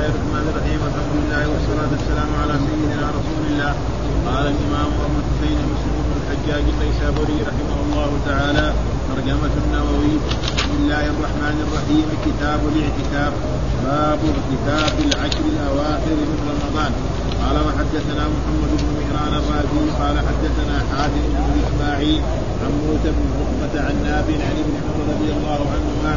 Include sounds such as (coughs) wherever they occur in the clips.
الله الرحمن الرحيم. الحمد لله والصلاة والسلام على سيدنا رسول الله. قال الإمام أبو الحسين مسلم بن الحجاج النيسابوري رحمه الله تعالى ترجمة النووي بسم الله الرحمن الرحيم. كتاب الاعتكاف. باب اعتكاف العشر الأواخر من رمضان. قال وحدثنا محمد بن مهران الرازي. قال حدثنا حاتم بن إسماعيل عن موسى بن عقبة عن نافع عن ابن عمر رضي الله عنهما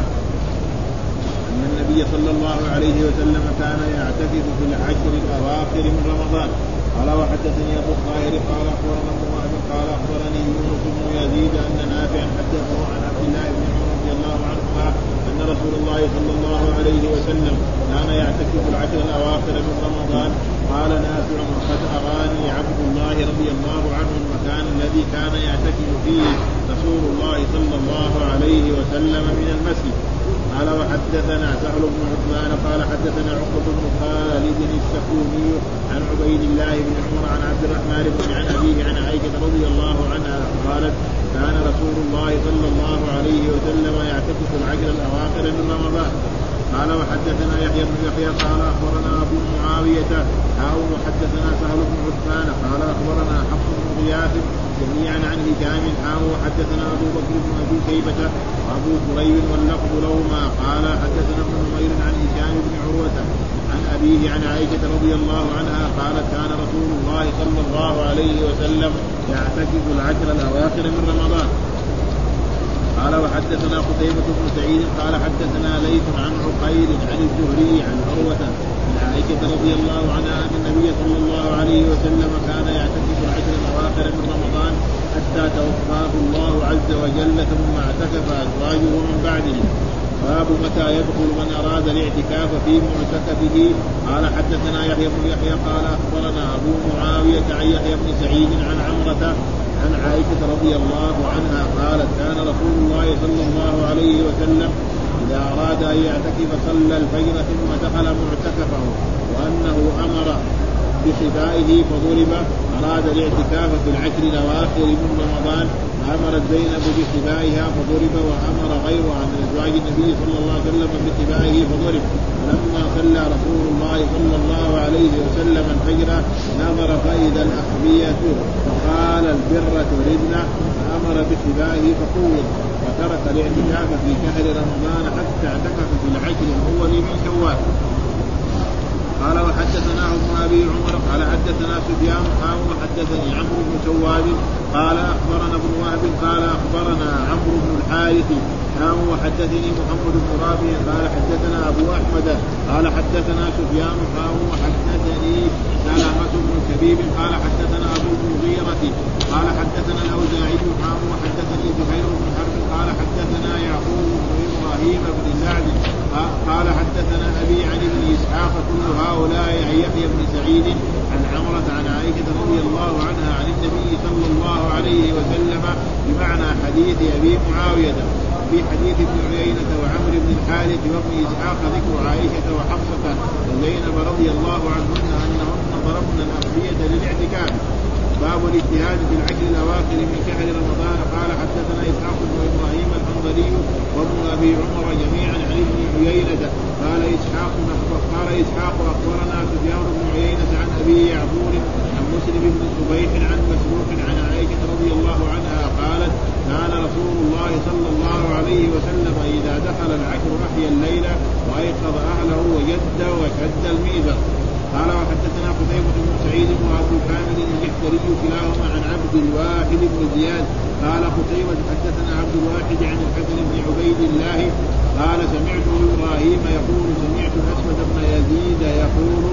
أن النبي صلى الله عليه وسلم كان يعتكف في العشر الأواخر من رمضان. قال وحدثني أبو الطاهر قال أخبرنا ابن قال أخبرني يونس بن يزيد أن نافعا حدثه عن عبد الله بن عمر رضي الله عنهما أن رسول الله صلى الله عليه وسلم كان يعتكف العشر الأواخر من رمضان. قال نافع قد أراني عبد الله رضي الله عنه المكان الذي كان يعتكف فيه رسول الله صلى الله عليه وسلم من المسجد. قال وحدثنا سهل بن عثمان قال حدثنا عقبة بن خالد السكوني عن عبيد الله بن عمر عن عبد الرحمن بن عن أبيه عن عائشة رضي الله عنها قالت كان رسول الله صلى الله عليه وسلم يعتكف العشر الأواخر من رمضان. قال وحدثنا يحيى بن يحيى قال أخبرنا أبو معاوية. أو وحدثنا سهل بن عثمان قال أخبرنا حفص بن غياث جميعا عن هشام. حاو وحدثنا أبو بكر بن أبي شيبة وابو كريب واللفظ لهما قال حدثنا ابن نمير عن هشام بن عروة عن أبيه عن عائشة رضي الله عنها قالت كان رسول الله صلى الله عليه وسلم يعتكف العشر الأواخر من رمضان. قال وحدثنا قتيبة بن سعيد قال حدثنا ليث عن عقيل عن الزهري عن عروة عن عائشة رضي الله عنها أن النبي صلى الله عليه وسلم كان يعتكف العشر الأواخر من رمضان حتى توفاه الله عز وجل ثم اعتكف أزواجه من بعده. باب متى يدخل من أراد الاعتكاف في معتكفه. قال حدثنا يحيى بن يحيى قال أخبرنا أبو معاوية عن يحيى بن سعيد عن عمرة عن عائشة رضي الله عنها قالت كان رسول الله صلى الله عليه وسلم إذا أراد أن يعتكف صلى الفجر ثم دخل معتكفه وأنه أمر بخبائه فضرب أراد الاعتكاف في العشر الأواخر من رمضان فأمرت زينب بخبائها فضرب وأمر غيرها من أزواج النبي صلى الله عليه وسلم بخبائه فضرب. فلما صلى رسول الله صلى الله عليه وسلم الفجر نظر فإذا الأخبية فقال البر تردن فأمر بخبائه فقوض وترك الاعتكاف في شهر رمضان حتى اعتكف في العشر الأول من شوال. قال وحدثنا ابن أبي عمر قال حدثنا سفيان قال وحدثني عمرو بن سواد قال أخبرنا ابن وهب قال أخبرنا عمرو بن الحارث قال وحدثني محمد بن رافع قال حدثنا أبو أحمد قال حدثنا سفيان قال وحدثني سلامة بن شبيب قال حدثنا أبو المغيرة قال حدثنا الأوزاعي قال وحدثني زهير بن حرب قال حدثنا يعقوب إبراهيم بن سعد. قال حدثنا أبي عن ابن إسحاق كل هؤلاء عن يحيى بن سعيد عن عمرة عن عائشة رضي الله عنها عن النبي صلى الله عليه وسلم بمعنى حديث أبي معاوية. في حديث ابن عيينة وعمرو بن الحارث وابن إسحاق ذكر عائشة وحفصة وزينب رضي الله عنهن أنهن ضربن الاخفية للاعتكاف. باب الاجتهاد في العشر الأواخر من شهر رمضان. قال حدثنا إسحاق بن إبراهيم الحنظلي وابن أبي عمر جميعا عن ابن عيينة. قال إسحاق قال إسحاق أخبرنا سفيان بن عيينة عن أبي يعفور عن مسلم بن صبيح عن مسروق عن عائشة رضي الله عنها قالت كان رسول الله صلى الله عليه وسلم إذا دخل العشر احيا الليل وأيقظ أهله وجد وشد الميزر قال وحدثنا قتيبة بن سعيد وابو كامل الجحدري كلاهما عن عبد الواحد بن زياد. قال قتيبة حدثنا عبد الواحد عن الحسن بن عبيد الله. قال سمعت إبراهيم يقول سمعت أسود بن يزيد يقول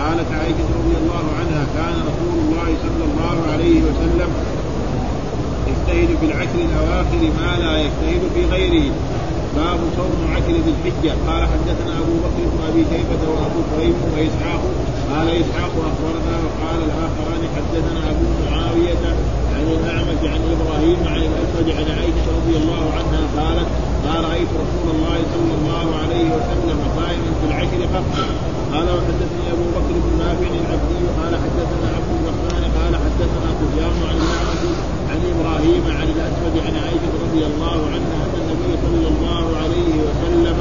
قالت عائشة رضي الله عنها كان رسول الله صلى الله عليه وسلم يجتهد في العشر الأواخر ما لا يجتهد في غيره. باب صوم عشر ذي الحجة. قال حدثنا أبو بكر بن أبي شيبه وأبو كريم وإسحاق. قال إسحاق أخبرنا وقال الآخران حدثنا أبو معاوية عن الأعمش عن إبراهيم عن الأسود عن عائشة رضي الله عنها قالت ما رأيت رسول الله صلى الله عليه وسلم قائما في العشر قط قال وحدثني أبو بكر بن نافع العبدي. قال حدثنا عبد الرحمن. قال حدثنا سفيان عن الأعمش عن إبراهيم عن الأسود عن عائشة رضي الله عنها أن النبي صلى الله عليه وسلم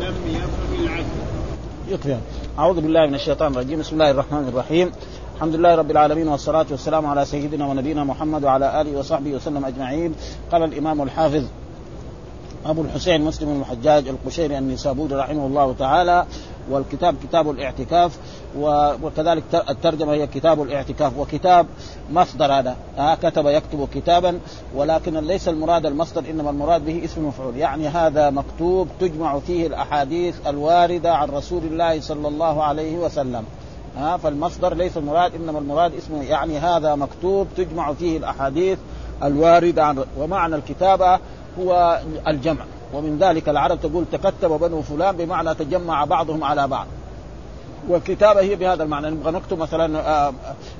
لم يفهم العشر. أعوذ بالله من الشيطان الرجيم. بسم الله الرحمن الرحيم. الحمد لله رب العالمين والصلاة والسلام على سيدنا ونبينا محمد وعلى آله وصحبه وسلم أجمعين. قال الإمام الحافظ أبو الحسين مسلم بن الحجاج القشيري النسابوري رحمه الله تعالى والكتاب كتاب الاعتكاف وكذلك الترجمة هي كتاب الاعتكاف وكتاب مصدر هذا. آه كتب يكتب كتابا ولكن ليس المراد المصدر إنما المراد به اسم مفعول. يعني هذا مكتوب تجمع فيه الأحاديث الواردة عن رسول الله صلى الله عليه وسلم. ها آه فالمصدر ليس المراد إنما المراد اسمه يعني هذا مكتوب تجمع فيه الأحاديث الواردة عن ومعنى الكتابة هو الجمع. ومن ذلك العرب تقول تكتب بنو فلان بمعنى تجمع بعضهم على بعض. والكتابه هي بهذا المعنى. نبغى نكتب مثلا آه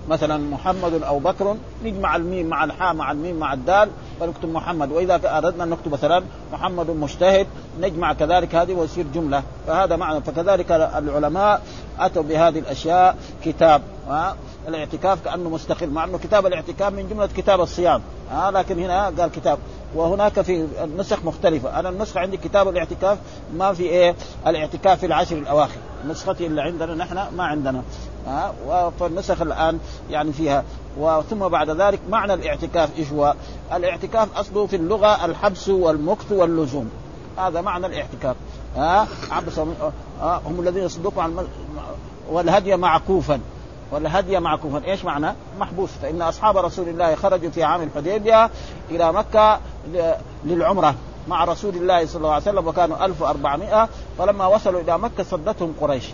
مثلا محمد أو بكر نجمع الميم مع الحاء مع الميم مع الدال فنكتب محمد. وإذا أردنا أن نكتب مثلا محمد مجتهد نجمع كذلك هذه ويصير جملة. فهذا معنى. فكذلك العلماء أتوا بهذه الأشياء كتاب ها الاعتكاف كأنه مستقل مع أنه كتاب الاعتكاف من جملة كتاب الصيام. ها لكن هنا قال كتاب. وهناك في النسخ مختلفة. أنا النسخة عندي كتاب الاعتكاف ما في إيه؟ الاعتكاف في العشر الأواخر. نسختي اللي عندنا نحن ما عندنا. ها فالنسخ الآن يعني فيها. وثم بعد ذلك معنى الاعتكاف إيش هو؟ الاعتكاف أصله في اللغة الحبس والمكث واللزوم. هذا معنى الاعتكاف. ها عبس هم الذين يصدقوا عن والهدي معكوفا. والهدي معكوفا إيش معنى؟ محبوس. فإن أصحاب رسول الله خرجوا في عام الحديبية إلى مكة للعمرة مع رسول الله صلى الله عليه وسلم وكانوا 1400 فلما وصلوا إلى مكة صدتهم قريش.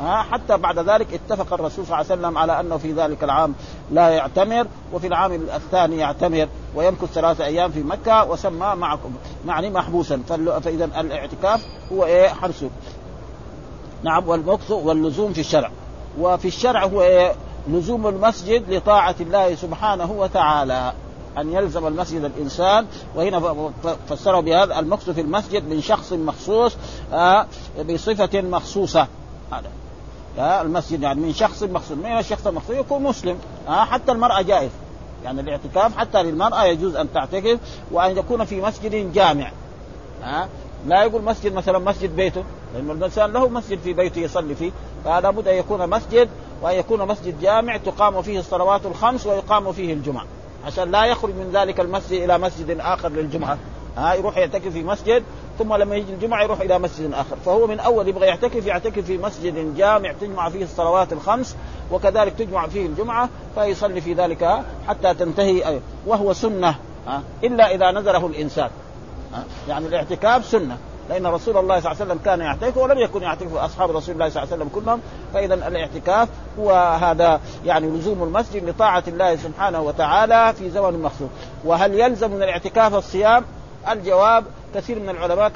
حتى بعد ذلك اتفق الرسول صلى الله عليه وسلم على أنه في ذلك العام لا يعتمر وفي العام الثاني يعتمر ويمكث ثلاثة أيام في مكة وسمى معكم يعني محبوسا. فاذا الاعتكاف هو إيه؟ حبسه نعم والمكث واللزوم في الشرع. وفي الشرع هو إيه؟ لزوم المسجد لطاعة الله سبحانه وتعالى. أن يلزم المسجد الإنسان وهنا فسروا بهذا المقصود في المسجد من شخص مخصوص آه بصفة مخصوصة. هذا. آه المسجد يعني من شخص مخصوص. من الشخص المخصوص يكون مسلم. آه حتى المرأة جائز. يعني الاعتكاف حتى للمرأة يجوز أن تعتكف وأن يكون في مسجد جامع. آه لا يقول مسجد مثلا مسجد بيته لأن الإنسان له مسجد في بيته يصلي فيه. فلا بد أن يكون مسجد وأن يكون مسجد جامع تقام فيه الصلوات الخمس ويقام فيه الجمعة. عشان لا يخرج من ذلك المسجد إلى مسجد آخر للجمعة. ها يروح يعتكف في مسجد ثم لما يجي الجمعة يروح إلى مسجد آخر. فهو من أول يبغى يعتكف يعتكف في مسجد جامع تجمع فيه الصلوات الخمس وكذلك تجمع فيه الجمعة فيصلي في ذلك حتى تنتهي وهو سنة إلا إذا نذره الإنسان. يعني الاعتكاف سنة. لأن رسول الله صلى الله عليه وسلم كان يعتكف ولم يكن يعتكف أصحاب رسول الله صلى الله عليه وسلم كلهم فإذا الاعتكاف هو هذا يعني لزوم المسجد لطاعة الله سبحانه وتعالى في زمن مخصوص وهل يلزم من الاعتكاف الصيام؟ الجواب كثير من العلماء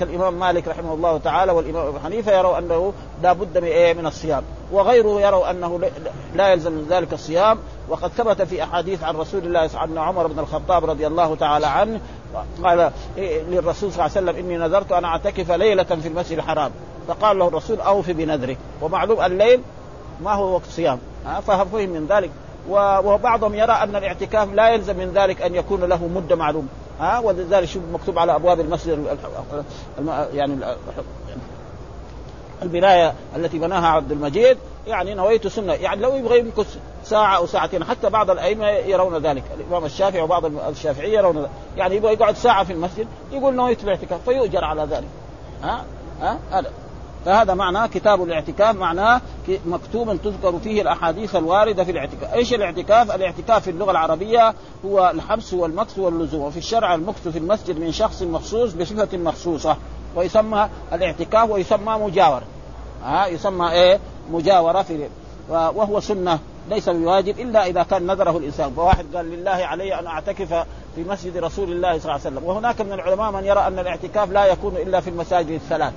كالإمام مالك رحمه الله تعالى والإمام أبو حنيفة يروا أنه لا بد من من الصيام. وغيره يروا أنه لا يلزم من ذلك الصيام. وقد ثبت في أحاديث عن رسول الله عن عمر بن الخطاب رضي الله تعالى عنه قال للرسول صلى الله عليه وسلم إني نذرت أن أعتكف ليلة في المسجد الحرام. فقال له الرسول اوفي بنذرك ومعلوم الليل ما هو وقت صيام. فهم من ذلك. وبعضهم يرى أن الاعتكاف لا يلزم من ذلك أن يكون له مده معلومه ها؟ ولذلك شوف مكتوب على أبواب المسجد يعني البناية التي بناها عبد المجيد. يعني نويت سنه يعني لو يبغى يمكث ساعة أو ساعتين حتى بعض الأئمة يرون ذلك. الإمام الشافعي وبعض الشافعية يرون ذلك. يعني يبغى يقعد ساعة في المسجد يقول نويت الاعتكاف فيؤجر على ذلك. ها؟ ها؟ هذا. فهذا معناه كتاب الاعتكاف معناه مكتوب تذكر فيه الأحاديث الواردة في الاعتكاف، إيش الاعتكاف؟ الاعتكاف في اللغة العربية هو الحبس والمكث واللزوم، وفي الشرع المكث في المسجد من شخص مخصوص بصفة مخصوصة، ويسمى الاعتكاف ويسمى مجاور. ها يسمى إيه؟ مجاورة في وهو سنة ليس بواجب إلا إذا كان نذره الإنسان، فواحد قال لله علي أن أعتكف في مسجد رسول الله صلى الله عليه وسلم، وهناك من العلماء من يرى أن الاعتكاف لا يكون إلا في المساجد الثلاث،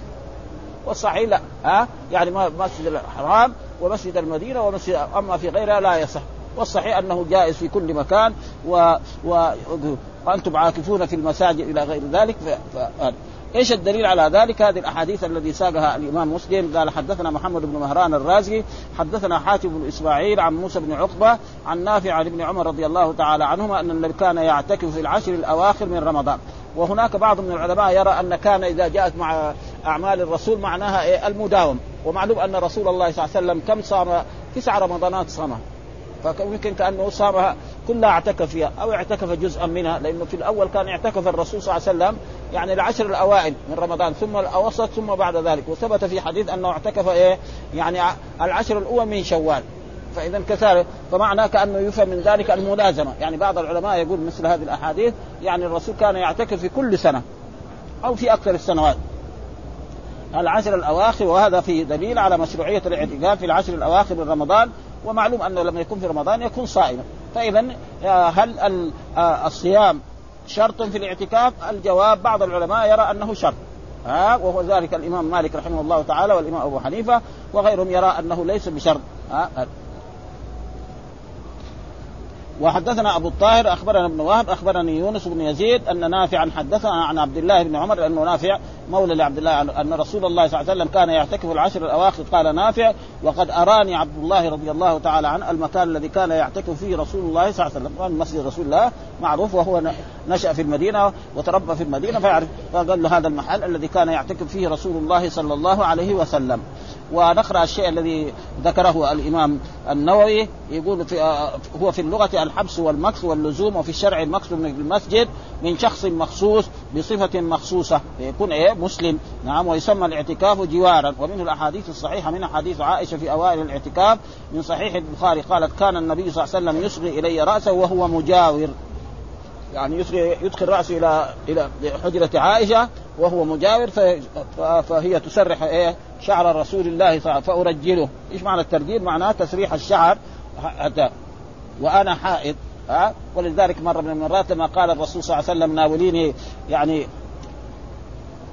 والصحيح لا. ها؟ يعني مسجد الحرام ومسجد المدينة ومسجد أما في غيرها لا يصح. والصحيح أنه جائز في كل مكان و, و... وأنتم عاكفون في المساجد إلى غير ذلك. ف... ف... إيش الدليل على ذلك؟ هذه الأحاديث الذي ساقها الإمام مسلم. قال حدثنا محمد بن مهران الرازي حدثنا حاتم بن إسماعيل عن موسى بن عقبة عن نافع عن ابن عمر رضي الله تعالى عنهما أن النبي كان يعتكف في العشر الأواخر من رمضان. وهناك بعض من العلماء يرى أن كان إذا جاءت مع أعمال الرسول معناها إيه؟ المداوم. ومعلوم أن رسول الله صلى الله عليه وسلم كم صام؟ تسع رمضانات صامها فيمكن كأنه صامها كلها اعتكف فيها أو اعتكف جزءا منها لأنه في الأول كان اعتكف الرسول صلى الله عليه وسلم يعني العشر الأوائل من رمضان ثم الأوسط ثم بعد ذلك. وثبت في حديث أنه اعتكف إيه؟ يعني العشر الأول من شوال. فاذا كذلك فمعنى كأنه يفهم من ذلك الملازمة. يعني بعض العلماء يقول مثل هذه الأحاديث يعني الرسول كان يعتكف في كل سنة أو في أكثر السنوات. العشر الأواخر وهذا فيه دليل على مشروعية الاعتكاف في العشر الأواخر من رمضان ومعلوم أنه لما يكون في رمضان يكون صائما. فاذا هل الصيام شرط في الاعتكاف الجواب بعض العلماء يرى أنه شرط. ها وهو ذلك الإمام مالك رحمه الله تعالى والإمام أبو حنيفة وغيرهم يرى أنه ليس بشرط. ها وحدثنا أبو الطاهر أخبرنا ابن وهب أخبرني يونس بن يزيد أن نافعا حدثنا عن عبد الله بن عمر انه نافع مولى لعبد الله أن رسول الله صلى الله عليه وسلم كان يعتكف العشر الأواخر. قال نافع وقد أراني عبد الله رضي الله تعالى عنه المكان الذي كان يعتكف فيه رسول الله صلى الله عليه وسلم مسجد رسول الله معروف وهو نشأ في المدينة وتربى في المدينة فيعرف فقال له هذا المحل الذي كان يعتكف فيه رسول الله صلى الله عليه وسلم. ونقرأ الشيء الذي ذكره الإمام النووي. يقول في هو في اللغة الحبس والمكث واللزوم وفي الشرع المكث في المسجد من شخص مخصوص بصفة مخصوصة. يكون إيه؟ مسلم. نعم ويسمى الاعتكاف جوارا. ومنه الأحاديث الصحيحة من حديث عائشة في أوائل الاعتكاف. من صحيح البخاري قالت كان النبي صلى الله عليه وسلم يصغي إلي رأسه وهو مجاور. يعني يدخل رأسه إلى إلى حجرة عائشة وهو مجاور فهي تسرح إيه؟ شعر رسول الله فأرجله. إيش معنى الترجيل؟ معناه تسريح الشعر وأنا حائض ها؟ ولذلك مرة من المرات لما قال الرسول صلى الله عليه وسلم ناوليني يعني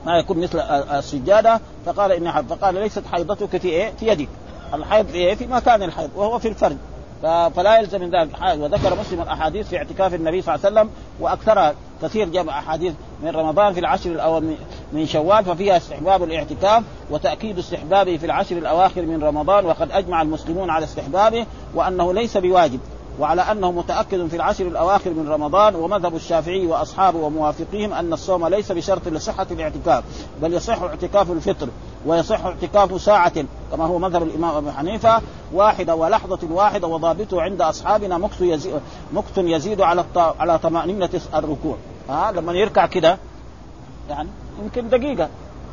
ما يكون مثل السجادة. فقال اني حائض فقال ليست حيضتك في إيه؟ في يدك. الحيض في إيه؟ في مكان الحيض وهو في الفرج. فلا يلزم من ذلك. حائض وذكر مسلم الأحاديث في اعتكاف النبي صلى الله عليه وسلم واكثرها كثير جاب أحاديث من رمضان في العشر الأول من شوال ففيها استحباب الاعتكاف وتأكيد استحبابه في العشر الأواخر من رمضان وقد أجمع المسلمون على استحبابه وأنه ليس بواجب. وعلى أنه متأكد في العشر الأواخر من رمضان ومذهب الشافعي وأصحابه وموافقيهم أن الصوم ليس بشرط لصحة الاعتكاف بل يصح اعتكاف الفطر ويصح اعتكاف ساعة كما هو مذهب الإمام ابو حنيفة واحدة ولحظة واحدة وضابطه عند أصحابنا مكث يزيد مكث يزيد على على طمأنينة الركوع. ها لما يركع كده يعني يمكن دقيقة.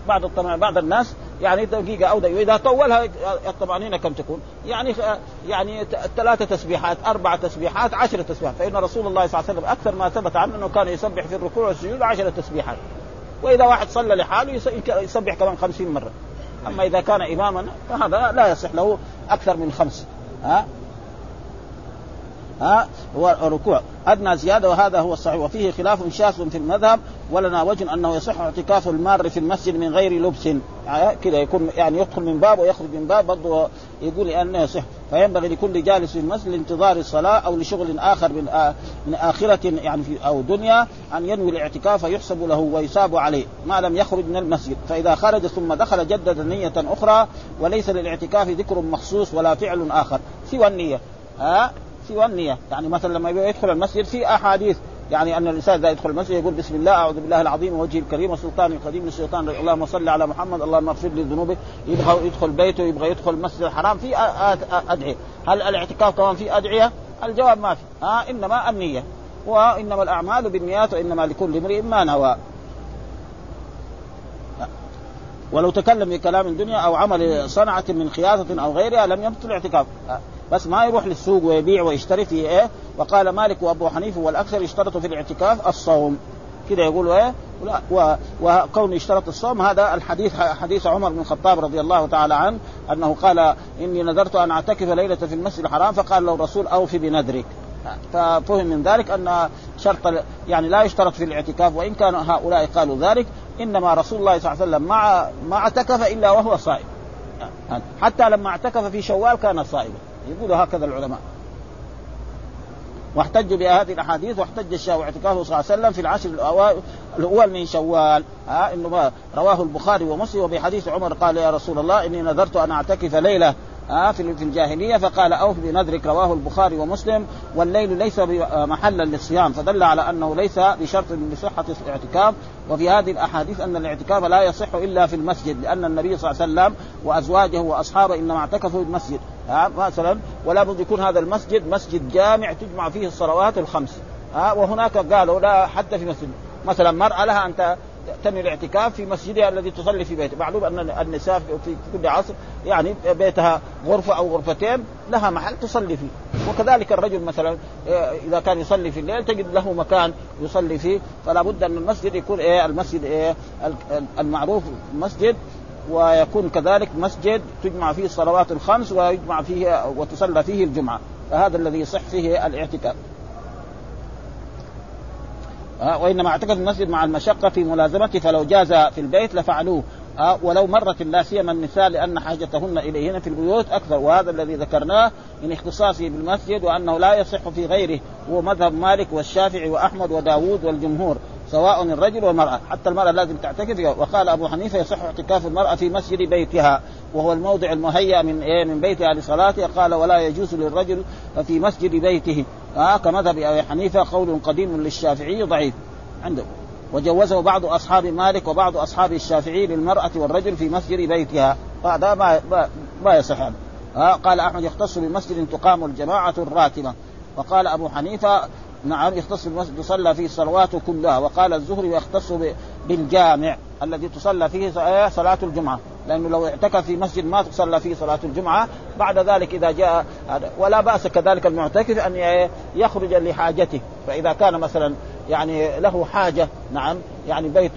بعض بعض الناس يعني دقيقة أو دقيقة إذا طولها الطمأنينة كم تكون؟ يعني يعني ثلاثة تسبيحات أربعة تسبيحات عشرة تسبيحات. فإن رسول الله صلى الله عليه وسلم أكثر ما ثبت عنه أنه كان يسبح في الركوع والسجود عشرة تسبيحات. وإذا واحد صلى لحاله يسبح كمان خمسين مرة. أما إذا كان إماما فهذا لا يصح له أكثر من خمس. ها؟ ها هو ركوع. أدنى زيادة وهذا هو الصحيح. وفيه خلاف شاذ في المذهب ولنا وجه أنه يصح اعتكاف المار في المسجد من غير لبس. كذا يكون يعني يدخل من باب ويخرج من باب برضه يقول انه يصح. فينبغي لكل جالس في المسجد لانتظار الصلاة أو لشغل آخر من من آخرة يعني في أو دنيا أن ينوي الاعتكاف فيحسب له ويساب عليه. ما لم يخرج من المسجد. فإذا خرج ثم دخل جدد نية أخرى وليس للاعتكاف ذكر مخصوص ولا فعل آخر. سوى النية. ها؟ سوى النية يعني مثلا لما يدخل المسجد في أحاديث يعني أن الإنسان إذا يدخل المسجد يقول بسم الله أعوذ بالله العظيم ووجهه الكريم وسلطان القديم للشيطان اللهم صل على محمد اللهم اغفر لي ذنوبي يبغى يدخل بيته يبغى يدخل المسجد الحرام في أدعية. هل الاعتكاف كمان في أدعية؟ الجواب ما في. ها إنما النية. وإنما الأعمال بالنيات وإنما لكل امرئ ما نوى. ولو تكلم بكلام الدنيا أو عمل صنعة من خياطة أو غيرها لم يبطل الاعتكاف. بس ما يروح للسوق ويبيع ويشتري في إيه؟ وقال مالك وأبو حنيفة والأكثر اشترطوا في الاعتكاف الصوم. كده يقولوا إيه؟ وكون اشترط الصوم هذا الحديث حديث عمر بن الخطاب رضي الله تعالى عنه أنه قال إني نذرت أن أعتكف ليلة في المسجد الحرام فقال له الرسول أوفي بنذرك. ففهم من ذلك أن شرط يعني لا يشترط في الاعتكاف وإن كان هؤلاء قالوا ذلك إنما رسول الله صلى الله عليه وسلم ما ما اعتكف إلا وهو صائم. حتى لما اعتكف في شوال كان صائما. يقول هكذا العلماء. واحتجوا بهذه الأحاديث واحتج الشافعي اعتكافه صلى الله عليه وسلم في العشر الأول من شوال. ها انه رواه البخاري ومسلم وبحديث عمر قال يا رسول الله إني نذرت أن أعتكف ليلة في الجاهلية فقال أوف بنذرك رواه البخاري ومسلم والليل ليس محلا للصيام فدل على أنه ليس بشرط لصحة الاعتكاف. وفي هذه الأحاديث أن الاعتكاف لا يصح إلا في المسجد لأن النبي صلى الله عليه وسلم وأزواجه وأصحابه إنما اعتكفوا في المسجد آه مثلا ولا بد يكون هذا المسجد مسجد جامع تجمع فيه الصلوات الخمس آه وهناك قالوا لا حتى في مسجد. مثلا مرأة لها أن تنوي الاعتكاف في مسجدها الذي تصلي في بيته معلوم أن النساء في كل عصر يعني بيتها غرفة أو غرفتين لها محل تصلي فيه. وكذلك الرجل مثلا إذا كان يصلي في الليل تجد له مكان يصلي فيه. فلا بد أن المسجد يكون إيه؟ المسجد إيه؟ المعروف المسجد ويكون كذلك مسجد تجمع فيه الصلوات الخمس ويجمع فيه وتصلى فيه الجمعة. فهذا الذي يصح فيه الاعتكاف. وإنما اعتقد المسجد مع المشقة في ملازمته فلو جاز في البيت لفعلوه. أه ولو مرت لا سيما النساء لأن حاجتهن إليهن في البيوت أكثر. وهذا الذي ذكرناه من اختصاصه بالمسجد وأنه لا يصح في غيره. هو مذهب مالك والشافعي وأحمد وداوود والجمهور. سواء الرجل والمرأة. حتى المرأة لازم تعتكف. وقال أبو حنيفة يصح اعتكاف المرأة في مسجد بيتها. وهو الموضع المهيأ من إيه؟ من بيتها لصلاتها قال ولا يجوز للرجل في مسجد بيته. آه كمذهب أبي حنيفة قول قديم للشافعي ضعيف. عنده. وجوزه بعض أصحاب مالك وبعض أصحاب الشافعي للمرأة والرجل في مسجد بيتها. هذا ما ما, يصح هذا آه قال أحمد يختص بمسجد تقام الجماعة الراتبة. وقال أبو حنيفة نعم يختص بالمسجد تصلى فيه الصلوات كلها وقال الزهري يختص بالجامع الذي تصلى فيه صلاة الجمعة. لأنه لو اعتكف في مسجد ما تصلى فيه صلاة الجمعة. بعد ذلك إذا جاء ولا بأس كذلك المعتكف أن يخرج لحاجته. فإذا كان مثلا يعني له حاجة نعم يعني بيت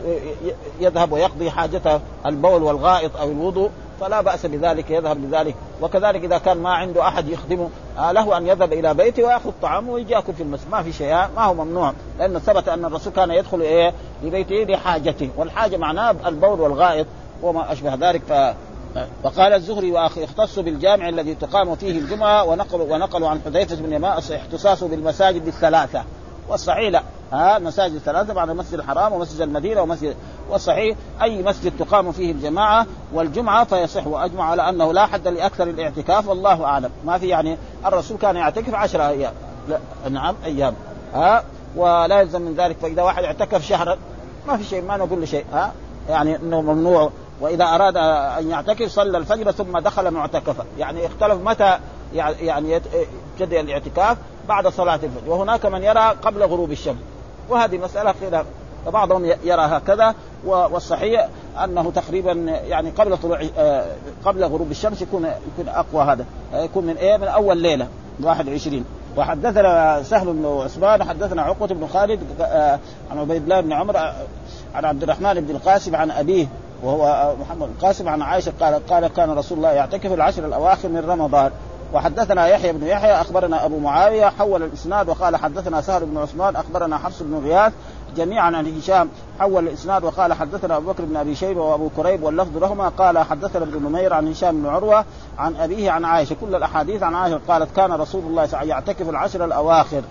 يذهب ويقضي حاجته البول والغائط أو الوضوء فلا بأس بذلك يذهب لذلك. وكذلك إذا كان ما عنده أحد يخدمه آه له أن يذهب إلى بيته ويأخذ طعامه ويجي يأكل في المسجد. ما في شيء ما هو ممنوع. لأنه ثبت أن الرسول كان يدخل إيه؟ لبيته لحاجته. والحاجة معناه البول والغائط وما أشبه ذلك. ف وقال الزهري يختص بالجامع الذي تقام فيه الجمعة ونقل ونقلوا عن حذيفة بن يمان اختصاصه بالمساجد الثلاثة. والصحيح لا. ها المساجد الثلاثة بعد المسجد الحرام ومسجد المدينة ومسجد والصحيح أي مسجد تقام فيه الجماعة والجمعة فيصح وأجمع على أنه لا حد لأكثر الاعتكاف والله أعلم. ما في يعني الرسول كان يعتكف عشرة أيام. لا نعم أيام. ها ولا يلزم من ذلك فإذا واحد اعتكف شهرا ما في شيء ما نقول شيء ها يعني إنه ممنوع. وإذا أراد أن يعتكف صلى الفجر ثم دخل معتكفا. يعني اختلف متى يعني يبتدئ الاعتكاف بعد صلاة الفجر وهناك من يرى قبل غروب الشمس. وهذه مسألة خلاف. فبعضهم يرى هكذا والصحيح أنه تقريبا يعني قبل طلوع قبل غروب الشمس يكون يكون أقوى هذا. يكون من إيه؟ من أول ليلة 21 وحدثنا سهل بن عثمان حدثنا عقبة بن خالد عن عبيد الله بن عمر عن عبد الرحمن بن القاسم عن أبيه وهو محمد القاسم عن عائشة قال قال كان رسول الله يعتكف العشر الأواخر من رمضان. وحدثنا يحيى بن يحيى أخبرنا أبو معاوية حول الإسناد وقال حدثنا سهل بن عثمان أخبرنا حفص بن غياث جميعا عن هشام حول الإسناد وقال حدثنا أبو بكر بن أبي شيبة وأبو كريب واللفظ لهما قال حدثنا ابن نمير عن هشام بن عروة عن أبيه عن عائشة كل الأحاديث عن عائشة قالت كان رسول الله صلى الله عليه وسلم يعتكف العشر الأواخر.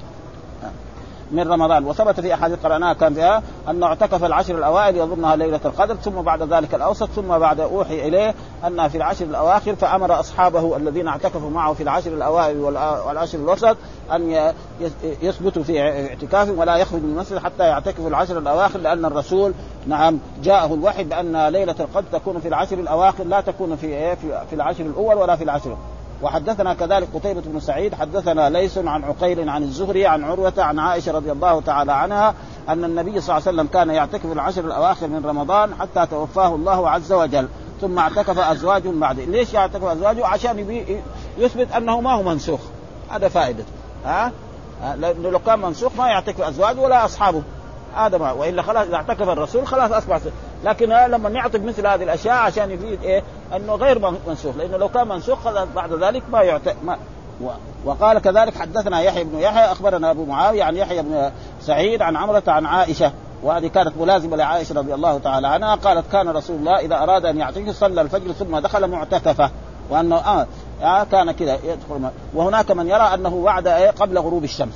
من رمضان. وثبت في أحاديث قرأناها كان فيها أنه اعتكف العشر الاوائل يظنها ليلة القدر ثم بعد ذلك الأوسط ثم بعد أوحي إليه انها في العشر الأواخر فأمر أصحابه الذين اعتكفوا معه في العشر الاوائل والعشر الوسط أن يثبتوا في اعتكاف ولا يخرج من المسجد حتى يعتكفوا العشر الأواخر لأن الرسول نعم جاءه الوحي بأن ليلة القدر تكون في العشر الأواخر لا تكون في في العشر الأول ولا في العشر وحدثنا كذلك قتيبة بن سعيد حدثنا ليس عن عقيل عن الزهري عن عروة عن عائشة رضي الله تعالى عنها أن النبي صلى الله عليه وسلم كان يعتكف العشر الأواخر من رمضان حتى توفاه الله عز وجل ثم اعتكف أزواجه بعد. ليش يعتكف أزواجه عشان يثبت أنه ما هو منسوخ. هذا فائدة ها؟ لأنه لو كان منسوخ ما يعتكف أزواجه ولا أصحابه. هذا. ما وإلا خلاص إذا اعتكف الرسول خلاص أصبح لكن لما نعطف مثل هذه الأشياء عشان يفيد إيه؟ إنه غير منسوخ. لأنه لو كان منسوخ خلاص بعد ذلك ما يعت ما وقال كذلك حدثنا يحيى بن يحيى أخبرنا أبو معاوية عن يحيى بن سعيد عن عمرة عن عائشة وهذه كانت ملازمة لعائشة رضي الله تعالى عنها. قالت كان رسول الله إذا أراد أن يعتكف صلى الفجر ثم دخل معتكفة. وأنه آه, آه كان كذا يدخل وهناك من يرى أنه بعد إيه؟ قبل غروب الشمس.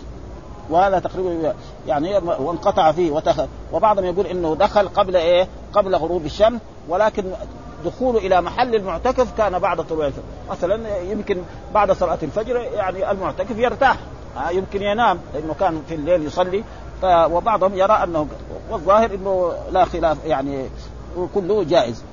وهذا تقريبا يعني وانقطع فيه وتخ... وبعضهم يقول إنه دخل قبل إيه؟ قبل غروب الشمس ولكن دخوله إلى محل المعتكف كان بعد طلوع الفجر. مثلا يمكن بعد صلاة الفجر يعني المعتكف يرتاح. يمكن ينام لأنه كان في الليل يصلي. وبعضهم يرى أنه والظاهر إنه لا خلاف يعني كله جائز.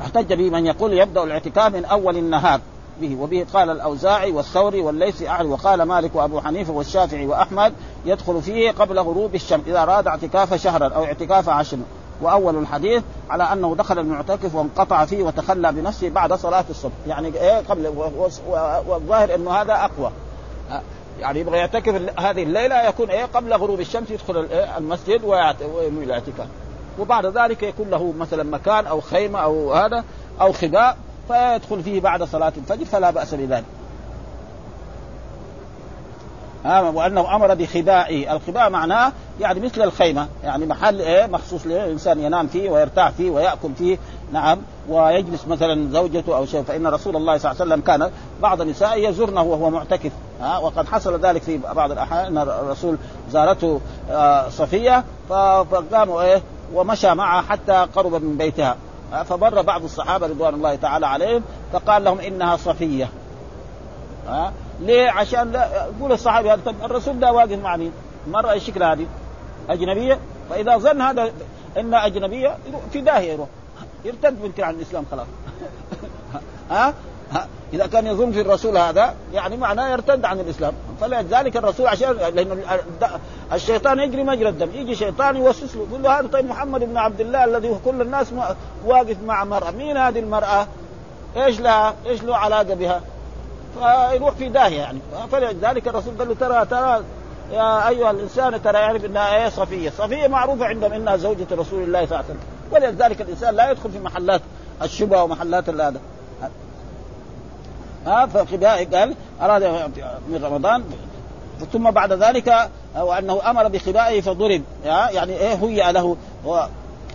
احتج به من يقول يبدأ الاعتكاف من أول النهار. به. وبه قال الأوزاعي والثوري والليثي اعلى وقال مالك وأبو حنيفة والشافعي وأحمد يدخل فيه قبل غروب الشمس إذا أراد اعتكاف شهرا أو اعتكاف عشر. وأول الحديث على أنه دخل المعتكف وانقطع فيه وتخلى بنفسه بعد صلاة الصبح. يعني إيه قبل والظاهر إنه هذا أقوى. يعني يبغى يعتكف هذه الليلة يكون إيه قبل غروب الشمس يدخل المسجد وينوي الاعتكاف وبعد ذلك يكون له مثلا مكان أو خيمة أو هذا أو خباء. فيدخل فيه بعد صلاة الفجر فلا بأس بذلك. آه وأنه أمر بخبائه، الخباء معناه يعني مثل الخيمة، يعني محل إيه مخصوص للانسان ينام فيه ويرتاح فيه ويأكل فيه، نعم، ويجلس مثلا زوجته أو شيء، فإن رسول الله صلى الله عليه وسلم كان بعض النساء يزورنه وهو معتكف، ها آه وقد حصل ذلك في بعض الأحيان إن الرسول زارته آه صفية فقاموا إيه ومشى معها حتى قرب من بيتها، فمر بعض الصحابة رضوان الله تعالى عليهم فقال لهم إنها صفية. ها ليه؟ عشان لا يقول الصحابي هذا طب الرسول ده واقف مع مين؟ المرأة إيش شكلها هذه؟ أجنبية؟ فإذا ظن هذا إنها أجنبية في داهية يروح يرتد يمكن عن الإسلام خلاص (laughs) ها؟ ها؟ إذا كان يظن في الرسول هذا يعني معناه يرتد عن الإسلام فلذلك الرسول عشان لأن الشيطان يجري مجرى الدم يجي شيطان يوسوس له يقول له هذا طيب محمد بن عبد الله الذي كل الناس واقف مع مرأة مين هذه المرأة؟ إيش لها؟ إيش له علاقة بها؟ فيروح في داهية يعني فلذلك الرسول قال له ترى ترى يا أيها الإنسان ترى يعرف إنها إيه صفية، صفية معروفة عندهم إنها زوجة رسول الله صلى الله عليه وسلم، ولذلك الإنسان لا يدخل في محلات الشبهة ومحلات هذا. ها فخباء قال أراد من رمضان ثم بعد ذلك وانه أمر بخبائه فضرب يعني إيه هيئ له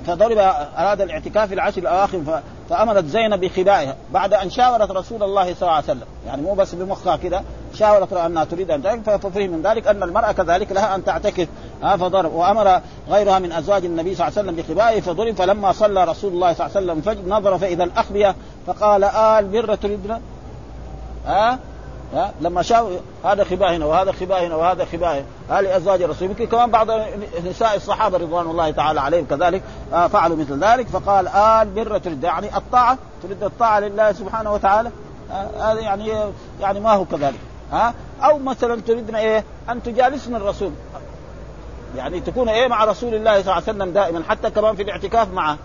فضرب أراد الاعتكاف العشر الأواخر فأمرت زينب بخبائها بعد أن شاورت رسول الله صلى الله عليه وسلم يعني مو بس بمخها كذا شاورت أنها تريد أن تعتكف ففهم من ذلك أن المرأة كذلك لها أن تعتكف ها فضرب وأمر غيرها من أزواج النبي صلى الله عليه وسلم بخبائه فضرب فلما صلى رسول الله صلى الله عليه وسلم فجر نظر فإذا الأخبية فقال آل بر تريدنا؟ ها؟ ها؟ لما شافوا هذا خباء هنا وهذا خباء هنا وهذا خباء هذه أزواج الرسول. يمكن كمان بعض نساء الصحابة رضوان الله تعالى عليهم كذلك فعلوا مثل ذلك. فقال آل بر تريد يعني الطاعة تريد الطاعة لله سبحانه وتعالى؟ هذا يعني يعني ما هو كذلك. ها؟ أو مثلا تريدنا إيه؟ أن تجالسنا الرسول. يعني تكون إيه؟ مع رسول الله صلى الله عليه وسلم دائما حتى كمان في الاعتكاف معه.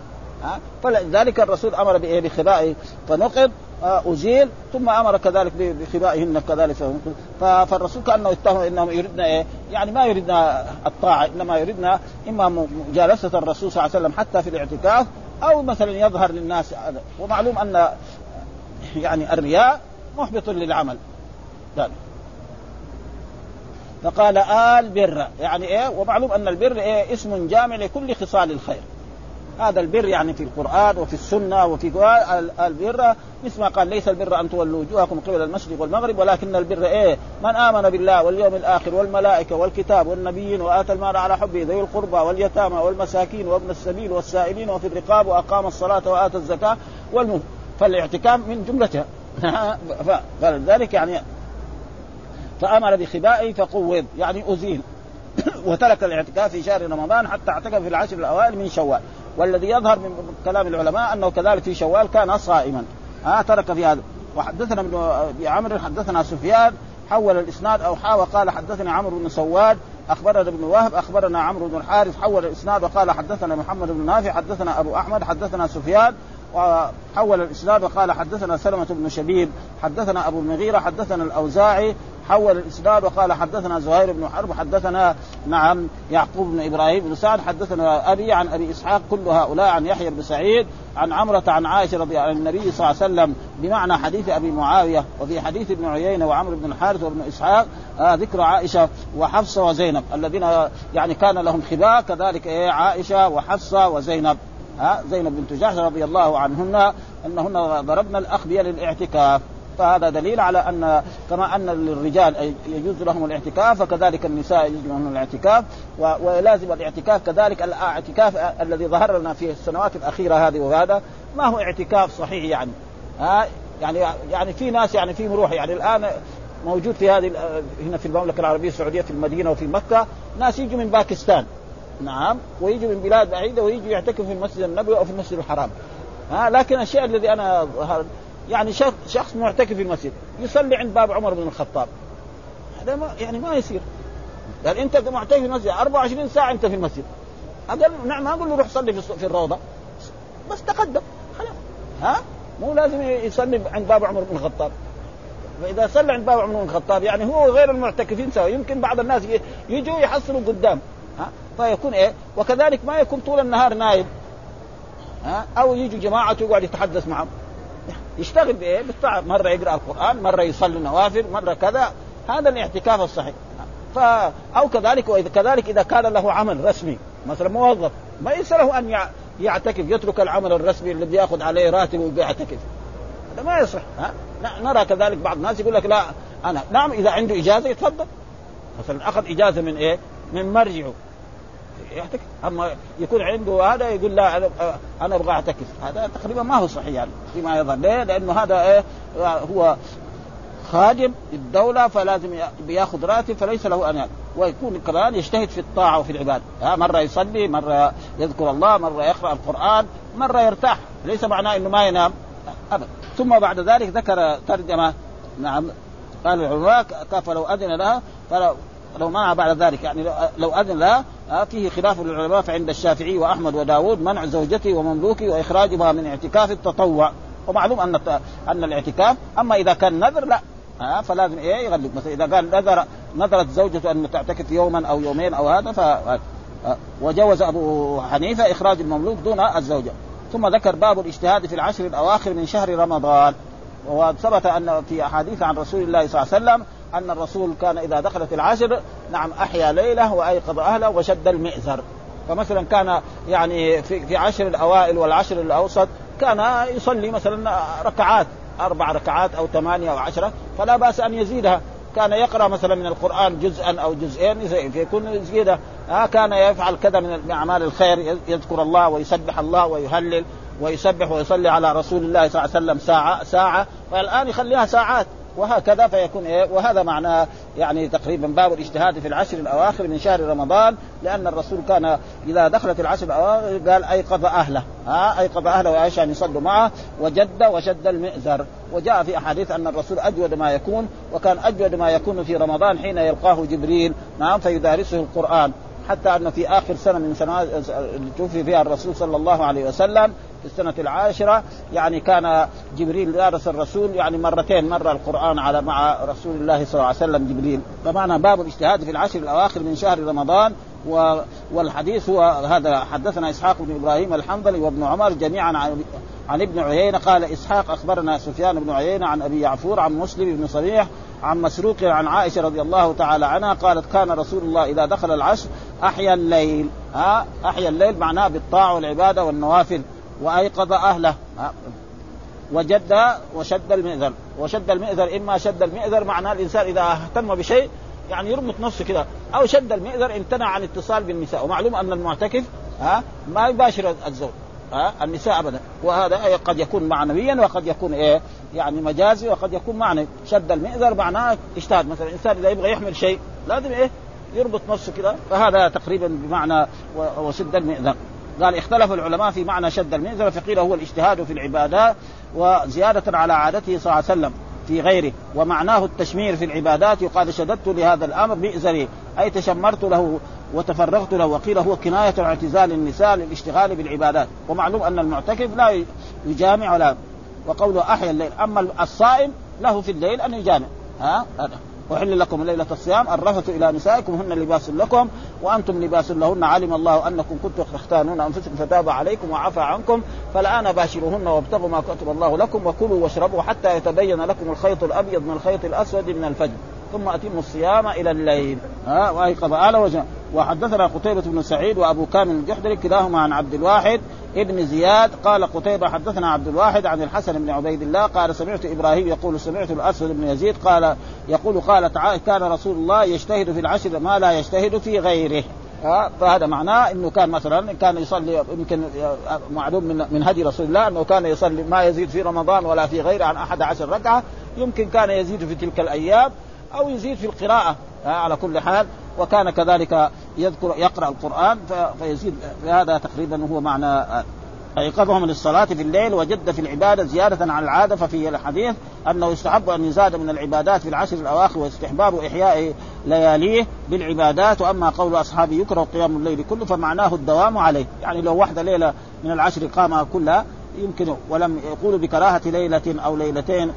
ها؟ فلذلك الرسول أمر بإيه؟ بخبائه. فنقض ازيل ثم أمر كذلك بخبائهن كذلك. فالرسول كأنه اتهم إنهم يريدنا إيه؟ يعني ما يريدنا الطاعة إنما يريدنا إما مجالسة الرسول صلى الله عليه وسلم حتى في الاعتكاف أو مثلا يظهر للناس ومعلوم أن يعني الرياء محبط للعمل. ذلك. فقال آل بر يعني إيه؟ ومعلوم أن البر إيه؟ اسم جامع لكل خصال الخير. هذا البر يعني في القرآن وفي السنة وفي البر مثل ما قال ليس البر أن تولوا وجوهكم قبل المشرق والمغرب ولكن البر إيه؟ من آمن بالله واليوم الآخر والملائكة والكتاب والنبيين وآتى المال على حبه ذوي القربى واليتامى والمساكين وابن السبيل والسائلين وفي الرقاب وأقام الصلاة وآتى الزكاة والمهم فالاعتكاف من جملتها (laughs) فلذلك يعني فأمر بخبائه فقوض يعني أزيل. (coughs) وترك الاعتكاف في شهر رمضان حتى اعتكف في العشر الأوائل من شوال. والذي يظهر من كلام العلماء أنه كذلك في شوال كان صائما. ها ترك في هذا. وحدثنا ابن عمرو حدثنا سفيان حول الإسناد أو حاوى قال حدثني عمرو بن سواد أخبرنا ابن وهب أخبرنا عمرو بن الحارث حول الإسناد وقال حدثنا محمد بن نافع حدثنا أبو أحمد حدثنا سفيان وحول الإسناد وقال حدثنا سلمة بن شبيب حدثنا أبو المغيرة حدثنا الأوزاعي حول الإسناد وقال حدثنا زهير بن حرب حدثنا نعم يعقوب بن إبراهيم بن سعد حدثنا أبي عن أبي إسحاق كل هؤلاء عن يحيى بن سعيد عن عمرة عن عائشة رضي الله عن النبي صلى الله عليه وسلم بمعنى حديث أبي معاوية وفي حديث ابن عيينة وعمرو بن الحارث وابن إسحاق آه ذكر عائشة وحفصة وزينب الذين يعني كان لهم خباء كذلك إيه عائشة وحفصة وزينب. ها زينب بنت جحش رضي الله عنهن إنهن ضربن الاخبيه للاعتكاف فهذا دليل على أن كما أن للرجال يجوز لهم الاعتكاف فكذلك النساء يجوز لهم الاعتكاف. ولازم الاعتكاف كذلك الاعتكاف الذي ظهر لنا في السنوات الأخيرة هذه وهذا ما هو اعتكاف صحيح يعني؟ ها يعني يعني في ناس يعني في مروح يعني الآن موجود في هذه هنا في المملكة العربية السعودية في المدينة وفي مكة ناس يجوا من باكستان. نعم ويجوا من بلاد بعيدة ويجوا يعتكفوا في المسجد النبوي أو في المسجد الحرام. ها لكن الشيء الذي أنا يعني شخص معتكف في المسجد يصلي عند باب عمر بن الخطاب. هذا ما يعني ما يصير. يعني أنت معتكف في المسجد 24 ساعة أنت في المسجد. هذا نعم ما أقول له روح صلي في الروضة. بس تقدم خلاص. ها؟ مو لازم يصلي عند باب عمر بن الخطاب. فإذا صلى عند باب عمر بن الخطاب يعني هو غير المعتكفين سوا يمكن بعض الناس يجوا يحصلوا قدام. فيكون إيه وكذلك ما يكون طول النهار نايم ها أو يجوا جماعة ويقعد يتحدث معهم يشتغل بإيه؟ بالطاعة مرة يقرأ القرآن، مرة يصلي نوافل، مرة كذا، هذا الاعتكاف الصحيح. ف أو كذلك واذا كذلك إذا كان له عمل رسمي، مثلا موظف، ما ليس له أن يعتكف يترك العمل الرسمي الذي يأخذ عليه راتب ويعتكف. هذا ما يصح، ها؟ نرى كذلك بعض الناس يقول لك لا أنا نعم إذا عنده إجازة يتفضل. مثلا أخذ إجازة من إيه؟ من مرجعه يعتكف أما يكون عنده هذا يقول لا أنا أبغى أعتكف. هذا تقريبا ما هو صحيح يعني فيما يظهر. ليه؟ لأنه هذا إيه؟ هو خادم للدولة فلازم بياخذ راتب فليس له أن ويكون كمان يجتهد في الطاعة وفي العبادة. ها مرة يصلي مرة يذكر الله مرة يقرأ القرآن مرة يرتاح. ليس معناه إنه ما ينام. ابدا. ثم بعد ذلك ذكر ترجمة. نعم. قال العلماء فلو أذن لها لو منع بعد ذلك يعني لو أذن لها فيه خلاف للعلماء فعند الشافعي وأحمد وداود منع زوجته ومملوكه وإخراجها من اعتكاف التطوع. ومعلوم أن أن الاعتكاف أما إذا كان نذر لا. ها فلازم إيه؟ يغلق. مثلا إذا قال نذر نذرت زوجته أن تعتكف يوما أو يومين أو هذا ف وجوز أبو حنيفة إخراج المملوك دون الزوجة. ثم ذكر باب الاجتهاد في العشر الأواخر من شهر رمضان. وثبت أن في أحاديث عن رسول الله صلى الله عليه وسلم أن الرسول كان إذا دخلت العشر نعم أحيا ليلة وأيقظ أهله وشد المئزر. فمثلا كان يعني في في عشر الأوائل والعشر الأوسط كان يصلي مثلا ركعات أربع ركعات أو ثمانية أو عشرة فلا بأس أن يزيدها. كان يقرأ مثلا من القرآن جزءا أو جزئين فيكون يزيدها آه كان يفعل كذا من اعمال الخير يذكر الله ويسبح الله ويهلل ويسبح ويصلي على رسول الله صلى الله عليه وسلم ساعة ساعة. والآن يخليها ساعات. وهكذا فيكون إيه وهذا معناه يعني تقريبا باب الاجتهاد في العشر الأواخر من شهر رمضان لأن الرسول كان إذا دخلت العشر الأواخر قال أيقظ أهله ها أيقظ أهله وعائشه ان يصلوا معه وجد وشد المئزر وجاء في أحاديث أن الرسول أجود ما يكون وكان أجود ما يكون في رمضان حين يلقاه جبريل نعم فيدارسه القرآن. حتى أن في آخر سنة من سنوات توفي فيها الرسول صلى الله عليه وسلم في السنة العاشرة. يعني كان جبريل دارس الرسول يعني مرتين مرة القرآن على مع رسول الله صلى الله عليه وسلم جبريل. فمعنى باب الاجتهاد في العشر الأواخر من شهر رمضان و والحديث هو هذا. حدثنا إسحاق بن إبراهيم الحنظلي وابن عمر جميعا عن عن ابن عيينة قال إسحاق أخبرنا سفيان بن عيينة عن أبي يعفور عن مسلم بن صبيح عن مسروق عن عائشة رضي الله تعالى عنها قالت كان رسول الله إذا دخل العشر أحيا الليل. ها؟ أحيا الليل معناه بالطاعة والعبادة والنوافل وأيقظ أهله. وجد وشد المئذر. وشد المئذر إما شد المئذر معناه الإنسان إذا اهتم بشيء يعني يربط نفسه كذا أو شد المئذر امتنع عن اتصال بالنساء. ومعلوم أن المعتكف ها؟ ما يباشر الزوج ها؟ النساء ابدا. وهذا قد يكون معنويا وقد يكون إيه؟ يعني مجازي وقد يكون معنوي شد المئذر معناه اجتهاد. مثلا الإنسان إذا يبغى يحمل شيء لازم إيه؟ يربط نفسه كذا فهذا تقريبا بمعنى وشد المئذر. قال اختلف العلماء في معنى شد المئزر فقيل هو الاجتهاد في العبادات وزيادة على عادته صلى الله عليه وسلم في غيره. ومعناه التشمير في العبادات يقال شددت لهذا الأمر مئزري أي تشمرت له وتفرغت له وقيل هو كناية عن اعتزال النساء للاشتغال بالعبادات. ومعلوم أن المعتكف لا يجامع ولا وقوله أحيا الليل. أما الصائم له في الليل أن يجامع. ها؟ هذا. وحل لكم ليلة الصيام. الرفث إلى نسائكم. هن لباس لكم وأنتم لباس لهن. علم الله أنكم كنتم تختانون أنفسكم فتاب عليكم وعفى عنكم. فالآن باشروهن وابتغوا ما كتب الله لكم وكلوا واشربوا حتى يتبين لكم الخيط الأبيض من الخيط الأسود من الفجر. ثم أتموا الصيام إلى الليل. ها؟ وأيقظ آل وجه. وحدثنا قتيبة بن سعيد وأبو كامل الجحدري كلاهما عن عبد الواحد ابن زياد قال قتيبة حدثنا عبد الواحد عن الحسن بن عبيد الله قال سمعت إبراهيم يقول سمعت الأسود بن يزيد قال يقول قالت كان رسول الله يجتهد في العشر ما لا يجتهد في غيره. فهذا معناه إنه كان مثلا كان يصلي يمكن معلوم من من هدي رسول الله إنه كان يصلي ما يزيد في رمضان ولا في غيره عن أحد عشر ركعة يمكن كان يزيد في تلك الأيام أو يزيد في القراءة. على كل حال وكان كذلك يذكر يقرأ القرآن فيزيد هذا تقريبا هو معنى أيقظهم للصلاة في الليل وجد في العبادة زيادة عن العادة ففي الحديث أنه يستحب أن يزاد من العبادات في العشر الأواخر واستحباب إحياء لياليه بالعبادات وأما قول أصحابه يكره قيام الليل كله فمعناه الدوام عليه. يعني لو واحدة ليلة من العشر قامها كلها يمكن ولم يقولوا بكراهة ليلة أو ليلتين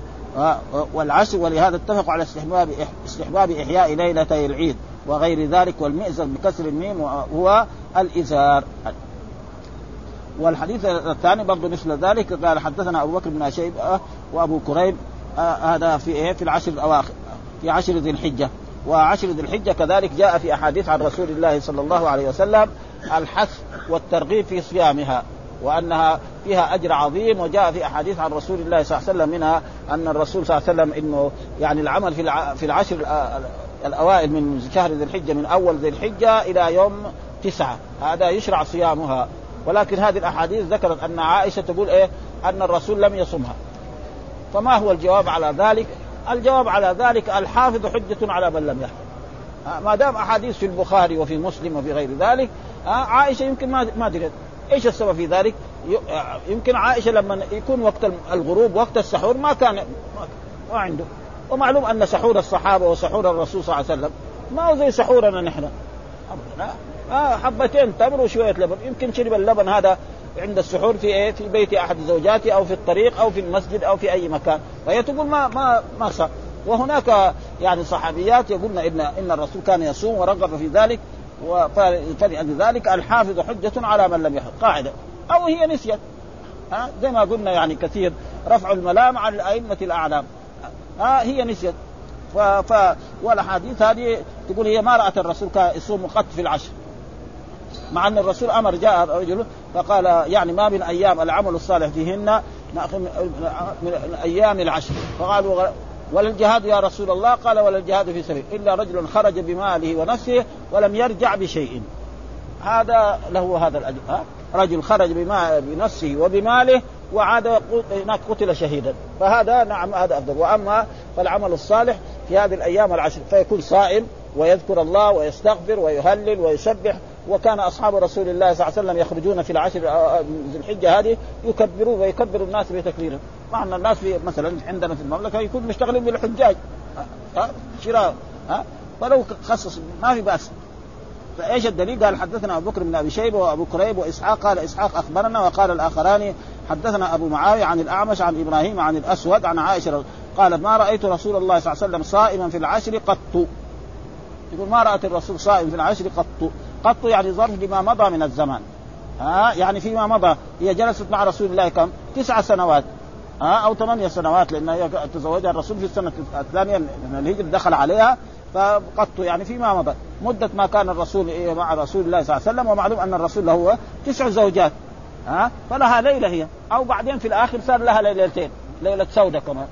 والعشر ولهذا اتفقوا على استحباب استحباب إحياء ليلتي العيد وغير ذلك والمئزر بكسر الميم هو الازار والحديث الثاني برضه مثل ذلك قال حدثنا أبو بكر بن شيبة وأبو كريب آه هذا في إيه؟ في العشر الأواخر في عشر ذي الحجة. وعشر ذي الحجة كذلك جاء في أحاديث عن رسول الله صلى الله عليه وسلم الحث والترغيب في صيامها. وأنها فيها أجر عظيم وجاء في أحاديث عن رسول الله صلى الله عليه وسلم منها أن الرسول صلى الله عليه وسلم إنه يعني العمل في في العشر الأوائل من شهر ذي الحجة من أول ذي الحجة إلى يوم تسعة. هذا يشرع صيامها. ولكن هذه الأحاديث ذكرت أن عائشة تقول إيه؟ أن الرسول لم يصمها. فما هو الجواب على ذلك؟ الجواب على ذلك الحافظ حجة على من لم يحفظ. ما دام أحاديث في البخاري وفي مسلم وفي غير ذلك عائشة يمكن ما ما إيش السبب في ذلك؟ يمكن عائشة لما يكون وقت الغروب وقت السحور ما كان ما عنده. ومعلوم أن سحور الصحابة وسحور الرسول صلى الله عليه وسلم ما هو زي سحورنا نحن. آه حبتين تمر وشوية لبن. يمكن شرب اللبن هذا عند السحور في إيه؟ في بيت أحد زوجاته أو في الطريق أو في المسجد أو في أي مكان. فهي تقول ما ما ما صار. وهناك يعني صحابيات يقولن ان إن الرسول كان يصوم ورغب في ذلك. فلأجل ذلك الحافظ حجة على من لم يحفظ. قاعدة. أو هي نسيت. ها زي ما قلنا يعني كثير رفع الملام على الأئمة الأعلام. ها هي نسيت. ف... ف... والأحاديث هذه تقول هي ما رأت الرسول يصوم قط في العشر. مع أن الرسول أمر جاء رجل فقال يعني ما من أيام العمل الصالح فيهن من أيام العشر. فقالوا ولا الجهاد يا رسول الله قال ولا الجهاد في سبيل إلا رجل خرج بماله ونفسه ولم يرجع بشيء. هذا له هذا الأجر ها؟ رجل خرج بنفسه وبماله وعاد هناك قتل شهيدا. فهذا نعم هذا أفضل. وأما فالعمل الصالح في هذه الأيام العشر فيكون صائم ويذكر الله ويستغفر ويهلل ويسبح. وكان أصحاب رسول الله صلى الله عليه وسلم يخرجون في العشر ذي الحجة هذه يكبرون ويكبر الناس بتكبيرهم. مع أن الناس في مثلا عندنا في المملكة يكون مشتغلين بالحجاج. ها؟ شراء. ها؟ فلو خصص ما في بأس. فإيش الدليل؟ قال حدثنا أبو بكر بن أبي شيبة وأبو كريب وإسحاق. قال إسحاق أخبرنا وقال الآخران حدثنا أبو معاوية عن الأعمش عن إبراهيم عن الأسود عن عائشة قالت ما رأيت رسول الله صلى الله عليه وسلم صائما في العشر قط. يقول ما رأت الرسول صائم في العشر قط. قط يعني ظرف لما مضى من الزمان. ها؟ يعني فيما مضى. هي جلست مع رسول الله كم؟ تسع سنوات. أو ثمانية سنوات لأن تزوجها الرسول في السنة الثانية من الهجرة دخل عليها فقط يعني فيما مضى. مدة ما كان الرسول مع رسول الله صلى الله عليه وسلم ومعلوم أن الرسول له تسع زوجات ها فلها ليلة هي. أو بعدين في الآخر صار لها ليلتين ليلة سوداء كمان.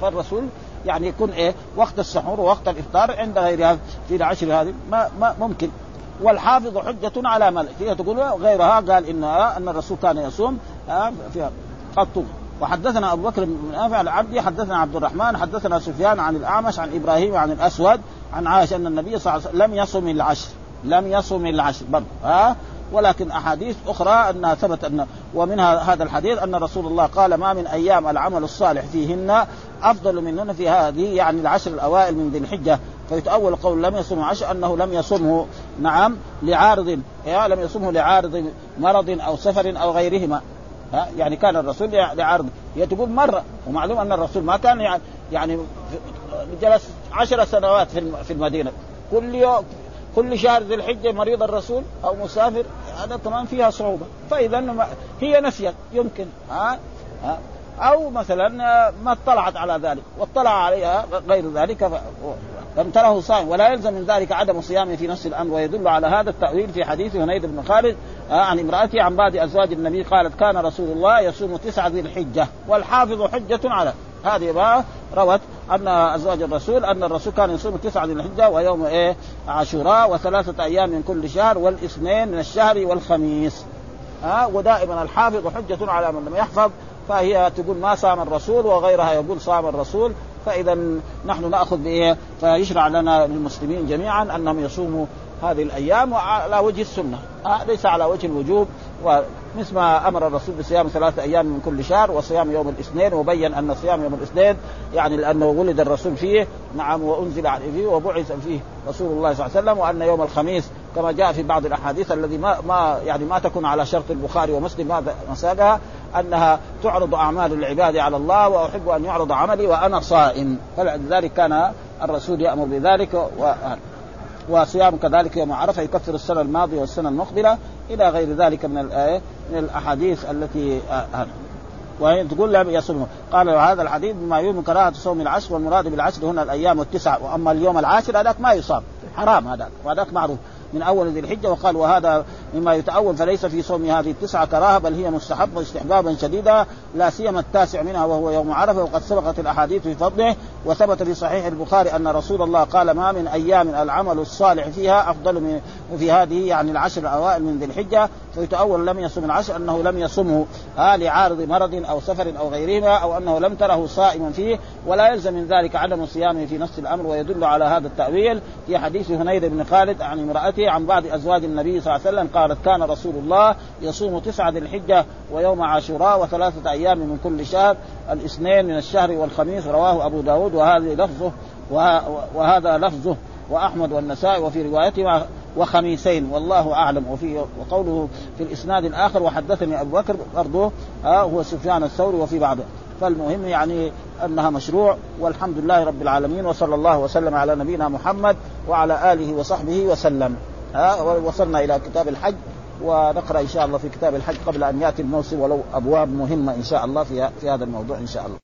فالرسول يعني يكون إيه وقت السحور ووقت الإفطار عند غيرها في العشر هذه ما, ما ممكن. والحافظ حجة على من فيها تقول غيرها قال إن أن الرسول كان يصوم فيها قط وحدثنا أبو بكر بن نافع العبدي حدثنا عبد الرحمن حدثنا سفيان عن الأعمش عن إبراهيم عن الأسود عن عائشة أن النبي صلى الله عليه وسلم لم يصم العشر لم يصم العشر برضه ها؟ ولكن أحاديث أخرى أنها ثبت أن ومنها هذا الحديث أن رسول الله قال ما من أيام العمل الصالح فيهن أفضل منهن في هذه يعني العشر الأوائل من ذي الحجة فيتأول قول لم يصم عشر أنه لم يصمه نعم لعارض يا لم يصمه لعارض مرض أو سفر أو غيرهما ها يعني كان الرسول لعارض هي تقول مرة ومعلوم أن الرسول ما كان يعني يعني جلس عشر سنوات في المدينة. كل يوم كل شهر ذي الحجة مريض الرسول أو مسافر هذا كمان فيها صعوبة. فإذا هي نسيت يمكن ها, ها. أو مثلا ما اطلعت على ذلك واطلع عليها غير ذلك لم تره صائم ولا يلزم من ذلك عدم صيامه في نفس الأمر ويدل على هذا التأويل في حديث هنيد بن خالد آه عن امرأته عن بعض أزواج النبي قالت كان رسول الله يصوم تسعة ذي الحجة والحافظ حجة على. هذه ما روت أن أزواج الرسول أن الرسول كان يصوم تسعه من الحجة ويوم إيه؟ عاشوراء وثلاثة أيام من كل شهر والاثنين من الشهر والخميس. ها ودائما الحافظ حجة على من لم يحفظ فهي تقول ما صام الرسول وغيرها يقول صام الرسول فإذا نحن نأخذ بإيه؟ فيشرع لنا للمسلمين جميعا أنهم يصوموا هذه الأيام على وجه السنة. آه ليس على وجه الوجوب. ومثل ما أمر الرسول بصيام ثلاثة أيام من كل شهر وصيام يوم الاثنين وبين أن صيام يوم الاثنين يعني لأنه ولد الرسول فيه نعم وأنزل عليه فيه وبعث فيه رسول الله صلى الله عليه وسلم وأن يوم الخميس كما جاء في بعض الأحاديث الذي ما ما يعني ما تكون على شرط البخاري ومسلم ما مساقها أنها تعرض أعمال العباد على الله وأحب أن يعرض عملي وأنا صائم. فلذلك كان الرسول يأمر بذلك و وصيام كذلك يوم عرفة يكفر السنة الماضية والسنة المقبلة إلى غير ذلك من الايه من الأحاديث التي آه وهي تقول لم يصوموا قال هذا الحديث بما يوم كراهة صوم العشر والمراد بالعشر هنا الأيام التسعة وأما اليوم العاشر هذاك ما يصام. حرام هذاك وهذاك معروف. من أول ذي الحجة وقال وهذا مما يتأول فليس في صوم هذه التسعة كراهة بل هي مستحب واستحبابا شديدا لا سيما التاسع منها وهو يوم عرفة وقد سبقت الأحاديث في فضله وثبت في صحيح البخاري أن رسول الله قال ما من أيام العمل الصالح فيها أفضل من في هذه يعني العشر الأوائل من ذي الحجة فيتأول لم يصم العشر أنه لم يصمه آه لعارض مرض أو سفر أو غيرهما أو أنه لم تره صائما فيه ولا يلزم من ذلك عدم صيامه في نفس الأمر ويدل على هذا التأويل في حديث هنيد بن خالد عن امرأته عن بعض أزواج النبي صلى الله عليه وسلم قالت كان رسول الله يصوم تسعة ذي الحجة ويوم عاشوراء وثلاثة أيام من كل شهر الاثنين من الشهر والخميس رواه أبو داود وهذا لفظه وهذا لفظه وأحمد والنسائي وفي روايته وخميسين والله أعلم وفي وقوله في الإسناد الآخر وحدثني أبو بكر برضه ها هو سفيان الثوري وفي بعضه فالمهم يعني أنها مشروع والحمد لله رب العالمين وصلى الله وسلم على نبينا محمد وعلى آله وصحبه وسلم. ها وصلنا إلى كتاب الحج ونقرأ إن شاء الله في كتاب الحج قبل أن يأتي الموسم ولو أبواب مهمة إن شاء الله في في هذا الموضوع إن شاء الله.